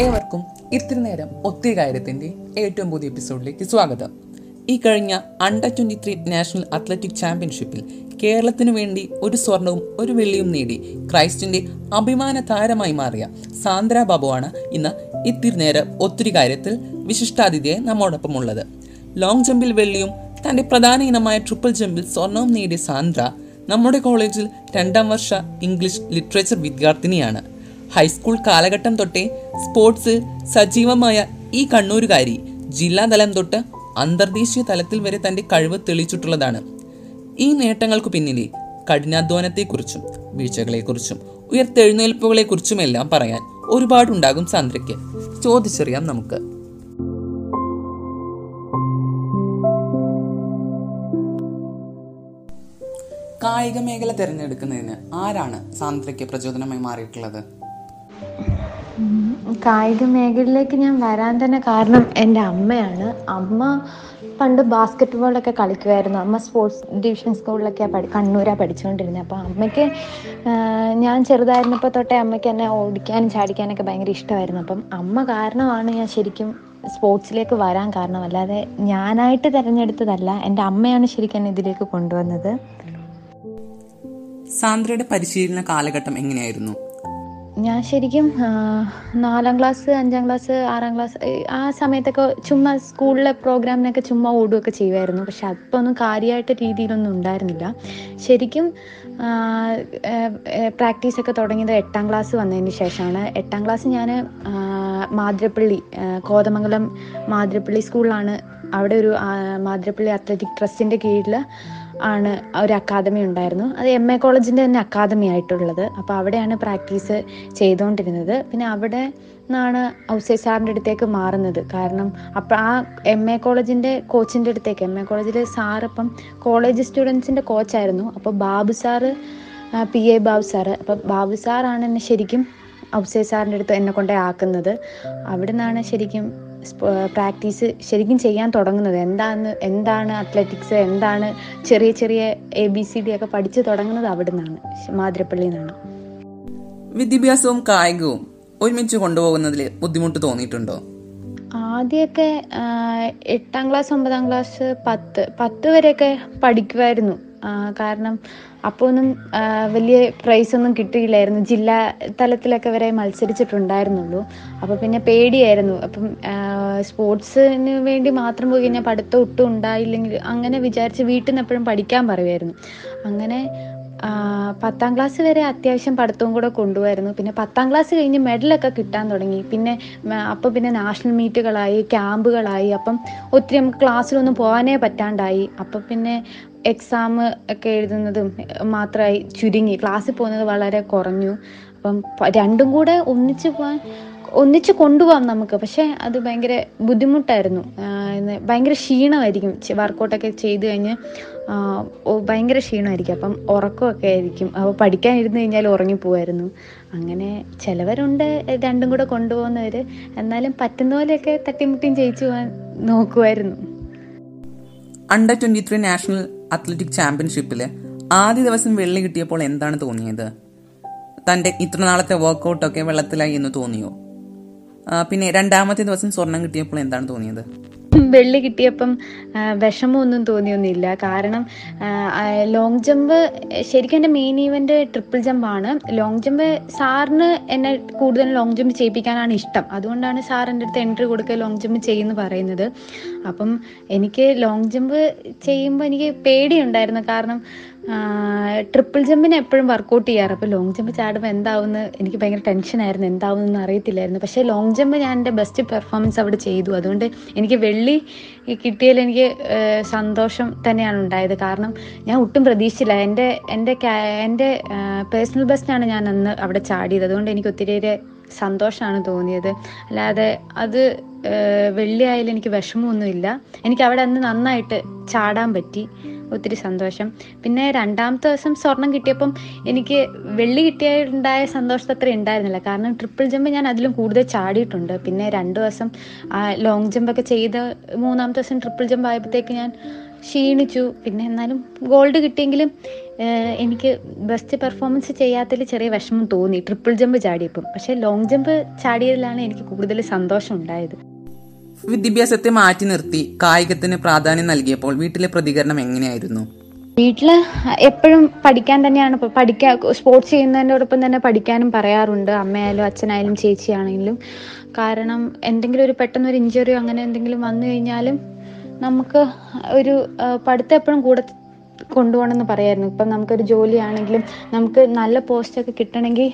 ഏവർക്കും ഇത്തിരി നേരം ഒത്തിരി കാര്യത്തിന്റെ ഏറ്റവും പുതിയ എപ്പിസോഡിലേക്ക് സ്വാഗതം. ഈ കഴിഞ്ഞ under twenty three national athletic ചാമ്പ്യൻഷിപ്പിൽ കേരളത്തിനു വേണ്ടി ഒരു സ്വർണവും ഒരു വെള്ളിയും നേടി ക്രൈസ്റ്റിന്റെ അഭിമാന താരമായി മാറിയ സാന്ദ്ര ബാബുവാണ് ഇന്ന് ഇത്തിരി നേരം ഒത്തിരി കാര്യത്തിൽ വിശിഷ്ടാതിഥിയായി നമ്മോടൊപ്പം ഉള്ളത്. ലോങ് ജമ്പിൽ വെള്ളിയും തന്റെ പ്രധാന ഇനമായ ട്രിപ്പിൾ ജമ്പിൽ സ്വർണവും നേടിയ സാന്ദ്ര നമ്മുടെ കോളേജിൽ രണ്ടാം വർഷ ഇംഗ്ലീഷ് ലിറ്ററേച്ചർ വിദ്യാർത്ഥിനിയാണ്. ഹൈസ്കൂൾ കാലഘട്ടം തൊട്ടേ സ്പോർട്സ് സജീവമായ ഈ കണ്ണൂരുകാരി ജില്ലാതലം തൊട്ട് അന്തർദേശീയ തലത്തിൽ വരെ തന്റെ കഴിവ് തെളിയിച്ചിട്ടുള്ളതാണ്. ഈ നേട്ടങ്ങൾക്ക് പിന്നിലെ കഠിനാധ്വാനത്തെക്കുറിച്ചും വീഴ്ചകളെക്കുറിച്ചും ഉയർത്തെഴുന്നേൽപ്പുകളെക്കുറിച്ചുമെല്ലാം പറയാൻ ഒരുപാടുണ്ടാകും സാന്ദ്രയ്ക്ക്. ചോദിച്ചറിയാം നമുക്ക്. കായിക മേഖല തിരഞ്ഞെടുക്കുന്നതിന് ആരാണ് സാന്ദ്രയ്ക്ക് പ്രചോദനമായി മാറിയിട്ടുള്ളത്. കായിക മേഖലയിലേക്ക് ഞാൻ വരാൻ തന്നെ കാരണം എന്റെ അമ്മയാണ്. അമ്മ പണ്ട് ബാസ്ക്കറ്റ് ബോളൊക്കെ കളിക്കുമായിരുന്നു അമ്മ സ്പോർട്സ് ഡിവിഷൻ സ്കൂളിലൊക്കെ പഠി കണ്ണൂരാണ് പഠിച്ചുകൊണ്ടിരുന്നത് അപ്പോൾ അമ്മയ്ക്ക് ഞാൻ ചെറുതായിരുന്നപ്പോൾ തൊട്ടേ അമ്മയ്ക്ക് എന്നെ ഓടിക്കാനും ചാടിക്കാനൊക്കെ ഭയങ്കര ഇഷ്ടമായിരുന്നു. അപ്പം അമ്മ കാരണമാണ് ഞാൻ ശരിക്കും സ്പോർട്സിലേക്ക് വരാൻ കാരണം. അല്ലാതെ ഞാനായിട്ട് തിരഞ്ഞെടുത്തതല്ല. എന്റെ അമ്മയാണ് ശരിക്കും എന്നെ ഇതിലേക്ക് കൊണ്ടുവന്നത്. സാന്ദ്രയുടെ പരിശീലന കാലഘട്ടം എങ്ങനെയായിരുന്നു? ഞാൻ ശരിക്കും നാലാം ക്ലാസ് അഞ്ചാം ക്ലാസ് ആറാം ക്ലാസ് ആ സമയത്തൊക്കെ ചുമ്മാ സ്കൂളിലെ പ്രോഗ്രാമിനൊക്കെ ചുമ്മാ ഓടുകയൊക്കെ ചെയ്യുമായിരുന്നു. പക്ഷെ അപ്പോൾ ഒന്നും കാര്യമായിട്ട് രീതിയിലൊന്നും ഉണ്ടായിരുന്നില്ല. ശരിക്കും പ്രാക്ടീസൊക്കെ തുടങ്ങിയത് എട്ടാം ക്ലാസ് വന്നതിന് ശേഷമാണ്. എട്ടാം ക്ലാസ് ഞാൻ മാതിരപ്പള്ളി കോതമംഗലം മാതിരപ്പള്ളി സ്കൂളിലാണ്. അവിടെ ഒരു മാതിരപ്പള്ളി അത്ലറ്റിക് ട്രസ്റ്റിന്റെ കീഴിൽ ആണ് ഒരു അക്കാദമി ഉണ്ടായിരുന്നു. അത് എം എ കോളേജിന്റെ തന്നെ അക്കാദമി ആയിട്ടുള്ളത്. അപ്പോൾ അവിടെയാണ് പ്രാക്ടീസ് ചെയ്തുകൊണ്ടിരുന്നത്. പിന്നെ അവിടെ നിന്നാണ് ഔസേ സാറിന്റെ അടുത്തേക്ക് മാറുന്നത്. കാരണം അപ്പം ആ എം എ കോളേജിന്റെ കോച്ചിന്റെ അടുത്തേക്ക് എം എ കോളേജിൽ സാറിപ്പം കോളേജ് സ്റ്റുഡൻസിന്റെ കോച്ചായിരുന്നു അപ്പോൾ Babu sir P A Babu sir. അപ്പം ബാബു സാറാണ് എന്നെ ശരിക്കും ഔസേ സാറിന്റെ അടുത്ത് എന്നെ കൊണ്ടേ ആക്കുന്നത്. അവിടെ നിന്നാണ് ശരിക്കും പ്രാക്ടീസ് ശരിക്കും ചെയ്യാൻ തുടങ്ങുന്നത്. എന്താണ് എന്താണ് അത്ലറ്റിക്സ് എന്താണ് ചെറിയ ചെറിയ എ ബി സി ഡി ഒക്കെ പഠിച്ചു തുടങ്ങുന്നത് അവിടെ നിന്നാണ് മാതിരപ്പള്ളിയിൽ നിന്നാണ് വിദ്യാഭ്യാസവും കായികവും ഒരുമിച്ച് കൊണ്ടുപോകുന്നതിൽ ബുദ്ധിമുട്ട് തോന്നിയിട്ടുണ്ടോ? ആദ്യമൊക്കെ എട്ടാം ക്ലാസ് ഒമ്പതാം ക്ലാസ് പത്ത് പത്ത് വരെയൊക്കെ പഠിക്കുമായിരുന്നു കാരണം അപ്പോൾ ഒന്നും വലിയ പ്രൈസ് ഒന്നും കിട്ടിയില്ലായിരുന്നു. ജില്ലാ തലത്തിലൊക്കെ വരെ മത്സരിച്ചിട്ടുണ്ടായിരുന്നുള്ളൂ. അപ്പോൾ പിന്നെ പേടിയായിരുന്നു. അപ്പം സ്പോർട്സിന് വേണ്ടി മാത്രം പോയി കഴിഞ്ഞാൽ പഠിത്തം ഒട്ടും ഉണ്ടായില്ലെങ്കിൽ അങ്ങനെ വിചാരിച്ച് വീട്ടിൽ നിന്ന് എപ്പോഴും പഠിക്കാൻ പറയുമായിരുന്നു. അങ്ങനെ പത്താം ക്ലാസ് വരെ അത്യാവശ്യം പഠിത്തവും കൂടെ കൊണ്ടുപോയിരുന്നു പിന്നെ പത്താം ക്ലാസ് കഴിഞ്ഞ് മെഡലൊക്കെ കിട്ടാൻ തുടങ്ങി. പിന്നെ അപ്പം പിന്നെ നാഷണൽ മീറ്റുകളായി ക്യാമ്പുകളായി അപ്പം ഒത്തിരി നമുക്ക് ക്ലാസ്സിലൊന്നും പോകാനേ പറ്റാണ്ടായി. അപ്പം പിന്നെ എക്സാം ഒക്കെ എഴുതുന്നതും മാത്രമായി ചുരുങ്ങി. ക്ലാസ്സിൽ പോകുന്നത് വളരെ കുറഞ്ഞു. അപ്പം രണ്ടും കൂടെ ഒന്നിച്ച് പോകാൻ ഒന്നിച്ച് കൊണ്ടുപോകാം നമുക്ക്. പക്ഷേ അത് ഭയങ്കര ബുദ്ധിമുട്ടായിരുന്നു. ഭയങ്കര ക്ഷീണമായിരിക്കും. വർക്കൗട്ടൊക്കെ ചെയ്ത് കഴിഞ്ഞ് ഭയങ്കര ക്ഷീണമായിരിക്കും. അപ്പം ഉറക്കമൊക്കെ ആയിരിക്കും. അപ്പോൾ പഠിക്കാൻ ഇരുന്ന് കഴിഞ്ഞാൽ ഉറങ്ങിപ്പോവായിരുന്നു അങ്ങനെ ചിലവരുണ്ട് രണ്ടും കൂടെ കൊണ്ടുപോകുന്നവർ. എന്നാലും പറ്റുന്ന പോലെയൊക്കെ തട്ടിമുട്ടിയും ജയിച്ചു പോകാൻ നോക്കുമായിരുന്നു under twenty three national athletic ചാമ്പ്യൻഷിപ്പിൽ ആദ്യ ദിവസം വെള്ളി കിട്ടിയപ്പോൾ എന്താണ് തോന്നിയത്? തന്റെ ഇത്ര നാളത്തെ വർക്കൗട്ടൊക്കെ വെള്ളത്തിലായി എന്ന് തോന്നിയോ? പിന്നെ രണ്ടാമത്തെ ദിവസം സ്വർണം കിട്ടിയപ്പോൾ എന്താണ് തോന്നിയത്? വെള്ളി കിട്ടിയപ്പം വിഷമമൊന്നും തോന്നിയൊന്നുമില്ല. കാരണം ലോങ് ജമ്പ് ശരിക്കും എന്റെ മെയിൻ ഈവന്റ് ട്രിപ്പിൾ ജമ്പാണ് ലോങ് ജമ്പ് സാറിന് എന്നെ കൂടുതൽ ലോങ് ജമ്പ് ചെയ്യിപ്പിക്കാനാണ് ഇഷ്ടം. അതുകൊണ്ടാണ് സാർ എന്റെ അടുത്ത് എൻട്രി കൊടുക്കുക ലോങ് ജമ്പ് ചെയ്യുമെന്ന് പറയുന്നത്. അപ്പം എനിക്ക് ലോങ് ജമ്പ് ചെയ്യുമ്പോൾ എനിക്ക് പേടിയുണ്ടായിരുന്നു. കാരണം ട്രിപ്പിൾ ജമ്പിന് എപ്പോഴും വർക്കൗട്ട് ചെയ്യാറ്? അപ്പോൾ ലോങ് ജമ്പ് ചാടുമ്പോൾ എന്താവുമെന്ന് എനിക്ക് ഭയങ്കര ടെൻഷനായിരുന്നു എന്താവുമെന്ന് അറിയത്തില്ലായിരുന്നു. പക്ഷേ ലോങ് ജമ്പ് ഞാൻ എന്റെ ബെസ്റ്റ് പെർഫോമൻസ് അവിടെ ചെയ്തു. അതുകൊണ്ട് എനിക്ക് വെള്ളി കിട്ടിയതിൽ എനിക്ക് സന്തോഷം തന്നെയാണ് ഉണ്ടായത്. കാരണം ഞാൻ ഒട്ടും പ്രതീക്ഷിച്ചില്ല. എന്റെ എന്റെ എന്റെ പേഴ്സണൽ ബെസ്റ്റാണ് ഞാൻ അന്ന് അവിടെ ചാടിയത്. അതുകൊണ്ട് എനിക്ക് ഒത്തിരിയേറെ സന്തോഷമാണ് തോന്നിയത്. അല്ലാതെ അത് വെള്ളിയായാലും എനിക്ക് വിഷമമൊന്നുമില്ല. എനിക്ക് അവിടെ അന്ന് നന്നായിട്ട് ചാടാൻ പറ്റി. ഒത്തിരി സന്തോഷം. പിന്നെ രണ്ടാമത്തെ ദിവസം സ്വർണം കിട്ടിയപ്പം എനിക്ക് വെള്ളി കിട്ടിയുണ്ടായ സന്തോഷത്തെ അത്ര ഉണ്ടായിരുന്നില്ല. കാരണം ട്രിപ്പിൾ ജമ്പ് ഞാൻ അതിലും കൂടുതൽ ചാടിയിട്ടുണ്ട്. പിന്നെ രണ്ട് ദിവസം ലോങ് ജമ്പൊക്കെ ചെയ്ത് മൂന്നാമത്തെ ദിവസം ട്രിപ്പിൾ ജമ്പ് ആയപ്പോഴത്തേക്ക് ഞാൻ ക്ഷീണിച്ചു. പിന്നെ എന്നാലും ഗോൾഡ് കിട്ടിയെങ്കിലും എനിക്ക് ബെസ്റ്റ് പെർഫോമൻസ് ചെയ്യാത്തതിൽ ചെറിയ വിഷമം തോന്നി. ട്രിപ്പിൾ ജമ്പ് ചാടിയപ്പം. പക്ഷേ ലോങ് ജമ്പ് ചാടിയതിലാണ് എനിക്ക് കൂടുതൽ സന്തോഷം ഉണ്ടായത്. വിദ്യാഭ്യാസത്തെ മാറ്റി നിർത്തി കായികത്തിന് പ്രാധാന്യം നൽകിയപ്പോൾ വീട്ടിലെ പ്രതികരണം എങ്ങനെയായിരുന്നു? വീട്ടിൽ എപ്പോഴും പഠിക്കാൻ തന്നെയാണ് പഠിക്കാൻ സ്പോർട്സ് ചെയ്യുന്നതിനോടൊപ്പം തന്നെ പഠിക്കാനും പറയാറുണ്ട്. അമ്മയായാലും അച്ഛനായാലും ചേച്ചിയാണെങ്കിലും. കാരണം എന്തെങ്കിലും ഒരു പെട്ടെന്ന് ഒരു ഇഞ്ചുറിയോ അങ്ങനെ എന്തെങ്കിലും വന്നു കഴിഞ്ഞാലും നമുക്ക് ഒരു പഠിത്തം എപ്പോഴും കൂടെ കൊണ്ടുപോകണമെന്ന് പറയായിരുന്നു. ഇപ്പം നമുക്കൊരു ജോലിയാണെങ്കിലും നമുക്ക് നല്ല പോസ്റ്റൊക്കെ കിട്ടണമെങ്കിൽ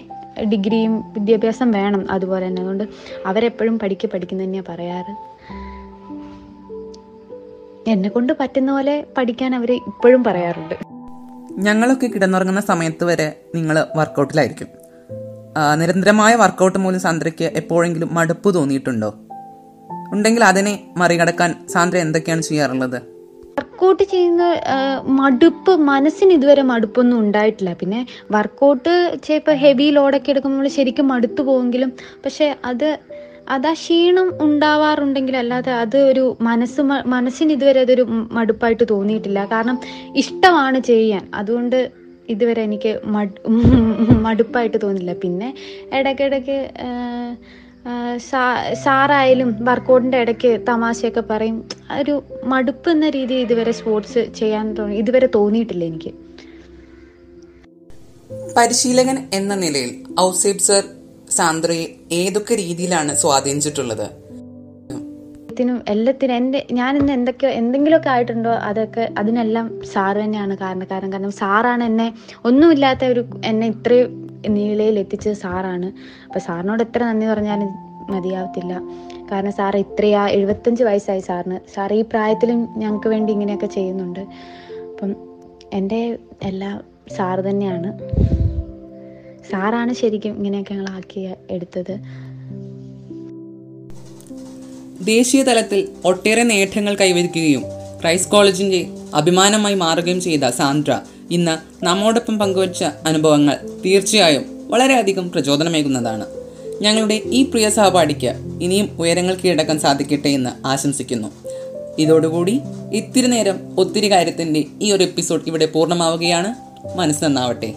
ഡിഗ്രിയും വിദ്യാഭ്യാസം വേണം അതുപോലെ തന്നെ. അതുകൊണ്ട് അവരെപ്പോഴും പഠിക്ക് പഠിക്കുന്ന തന്നെയാണ് പറയാറ്. എന്നെ കൊണ്ട് പറ്റുന്ന പോലെ പഠിക്കാൻ അവർ ഇപ്പോഴും പറയാറുണ്ട്. ഞങ്ങളൊക്കെ കിടന്നുറങ്ങുന്ന സമയത്ത് വരെ നിങ്ങൾ വർക്കൗട്ടിലായിരിക്കും. നിരന്തരമായ വർക്കൗട്ട് മൂലം സാന്ദ്രയ്ക്ക് എപ്പോഴെങ്കിലും മടുപ്പ് തോന്നിയിട്ടുണ്ടോ? ഉണ്ടെങ്കിൽ അതിനെ മറികടക്കാൻ സാന്ദ്ര എന്തൊക്കെയാണ് ചെയ്യാറുള്ളത്? വർക്കൗട്ട് ചെയ്യുന്ന മടുപ്പ് മനസ്സിന് ഇതുവരെ മടുപ്പൊന്നും ഉണ്ടായിട്ടില്ല. പിന്നെ വർക്കൗട്ട് ചെയ്യപ്പോൾ ഹെവി ലോഡൊക്കെ എടുക്കുമ്പോൾ ശരിക്കും മടുത്തു പോവെങ്കിലും പക്ഷെ അത് അത് ആ ക്ഷീണം ഉണ്ടാവാറുണ്ടെങ്കിൽ അല്ലാതെ അത് ഒരു മനസ്സ് മനസ്സിന് ഇതുവരെ അതൊരു മടുപ്പായിട്ട് തോന്നിയിട്ടില്ല. കാരണം ഇഷ്ടമാണ് ചെയ്യാൻ. അതുകൊണ്ട് ഇതുവരെ എനിക്ക് മട് മടുപ്പായിട്ട് തോന്നില്ല പിന്നെ ഇടയ്ക്കിടയ്ക്ക് സാറായാലും വർക്കൗട്ടിന്റെ ഇടയ്ക്ക് തമാശയൊക്കെ പറയും. ഒരു മടുപ്പ് എന്ന രീതിയിൽ ഇതുവരെ സ്പോർട്സ് ചെയ്യാൻ തോന്നി ഇതുവരെ തോന്നിയിട്ടില്ല എനിക്ക്. പരിശീലകൻ എന്ന നിലയിൽ ഔസേബ് സർ സാന്ദ്രയെ ഏതൊക്കെ രീതിയിലാണ് സ്വാധീനിച്ചിട്ടുള്ളത്? ത്തിനും എല്ലാത്തിനും എന്റെ ഞാൻ ഇന്ന് എന്തൊക്കെയോ എന്തെങ്കിലുമൊക്കെ ആയിട്ടുണ്ടോ അതൊക്കെ അതിനെല്ലാം സാറ് തന്നെയാണ് കാരണക്കാരൻ കാരണം സാറാണ് എന്നെ ഒന്നുമില്ലാത്ത ഒരു എന്നെ ഇത്രയും നിലയിൽ എത്തിച്ചത് സാറാണ്. അപ്പോൾ സാറിനോട് എത്ര നന്ദി പറഞ്ഞാലും മതിയാവത്തില്ല. കാരണം സാർ ഇത്രയാ എഴുപത്തഞ്ച് വയസ്സായി സാറിന്. സാർ ഈ പ്രായത്തിലും ഞങ്ങൾക്ക് വേണ്ടി ഇങ്ങനെയൊക്കെ ചെയ്യുന്നുണ്ട്. അപ്പം എന്റെ എല്ലാം സാറ് തന്നെയാണ്. സാറാണ് ശരിക്കും ഇങ്ങനെയൊക്കെ ഞങ്ങൾ ആക്കി എടുത്തത്. ദേശീയ തലത്തിൽ ഒട്ടേറെ നേട്ടങ്ങൾ കൈവരിക്കുകയും ക്രൈസ്റ്റ് കോളേജിന്റെ അഭിമാനമായി മാറുകയും ചെയ്ത സാന്ദ്ര ഇന്ന് നമ്മോടൊപ്പം പങ്കുവച്ച അനുഭവങ്ങൾ തീർച്ചയായും വളരെയധികം പ്രചോദനമേകുന്നതാണ്. ഞങ്ങളുടെ ഈ പ്രിയ സഹപാഠിക്ക് ഇനിയും ഉയരങ്ങൾ കീഴടക്കാൻ സാധിക്കട്ടെ എന്ന് ആശംസിക്കുന്നു. ഇതോടുകൂടി ഇത്തിരി നേരം ഒത്തിരി കാര്യത്തിന്റെ ഈ ഒരു എപ്പിസോഡ് ഇവിടെ പൂർണമാവുകയാണ്. മനസ്സ് നന്നാവട്ടെ.